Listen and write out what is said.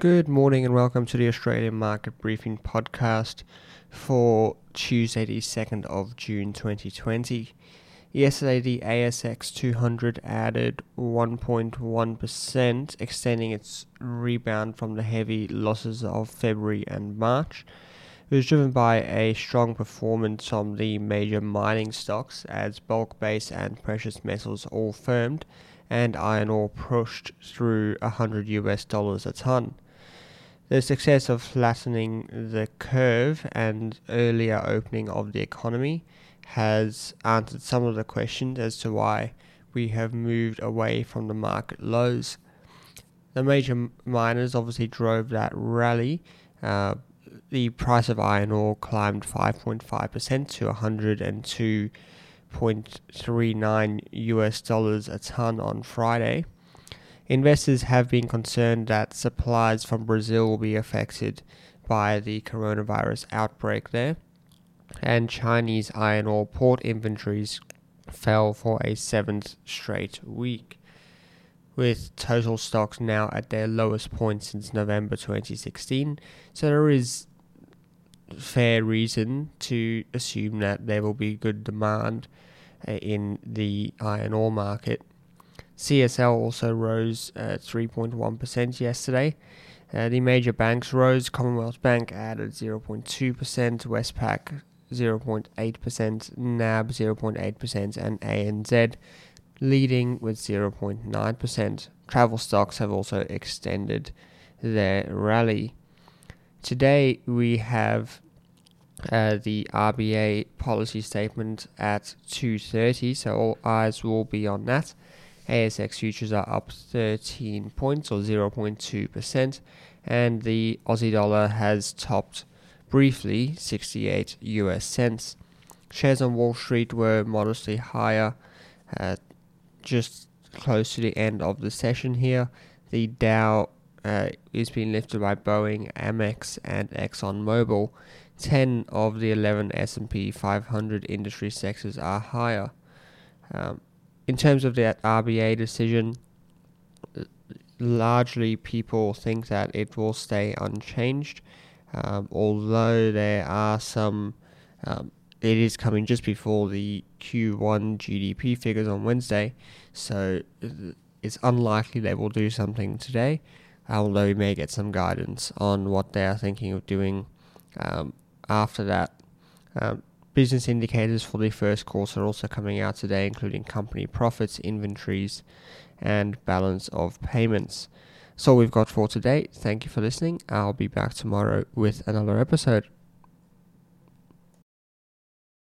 Good morning and welcome to the Australian Market Briefing podcast for Tuesday, the 2nd of June 2020. Yesterday, the ASX 200 added 1.1%, extending its rebound from the heavy losses of February and March. It was driven by a strong performance from the major mining stocks as bulk base and precious metals all firmed and iron ore pushed through 100 US dollars a ton. The success of flattening the curve and earlier opening of the economy has answered some of the questions as to why we have moved away from the market lows. The major miners obviously drove that rally. Uh, the price of iron ore climbed 5.5% to 102.39 US dollars a ton on Friday. Investors have been concerned that supplies from Brazil will be affected by the coronavirus outbreak there, and Chinese iron ore port inventories fell for a seventh straight week, with total stocks now at their lowest point since November 2016. So there is fair reason to assume that there will be good demand uh, in the iron ore market CSL also rose uh, 3.1% yesterday. Uh, the major banks rose. Commonwealth Bank added 0.2%, Westpac 0.8%, NAB 0.8%, and ANZ leading with 0.9%. Travel stocks have also extended their rally. Today we have uh, the RBA policy statement at 2:30, so all eyes will be on that. ASX futures are up 13 points or 0.2%, and the Aussie dollar has topped briefly 68 US cents. Shares on Wall Street were modestly higher, uh, just close to the end of the session here. The Dow uh, is being lifted by Boeing, Amex, and ExxonMobil. 10 of the 11 S&P 500 industry sectors are higher. Um, in terms of that RBA decision, largely people think that it will stay unchanged, um, although there are some. Um, it is coming just before the Q1 GDP figures on Wednesday, so it's unlikely they will do something today, although we may get some guidance on what they are thinking of doing um, after that. Um, Business indicators for the first quarter are also coming out today, including company profits, inventories, and balance of payments. So we've got for today. Thank you for listening. I'll be back tomorrow with another episode.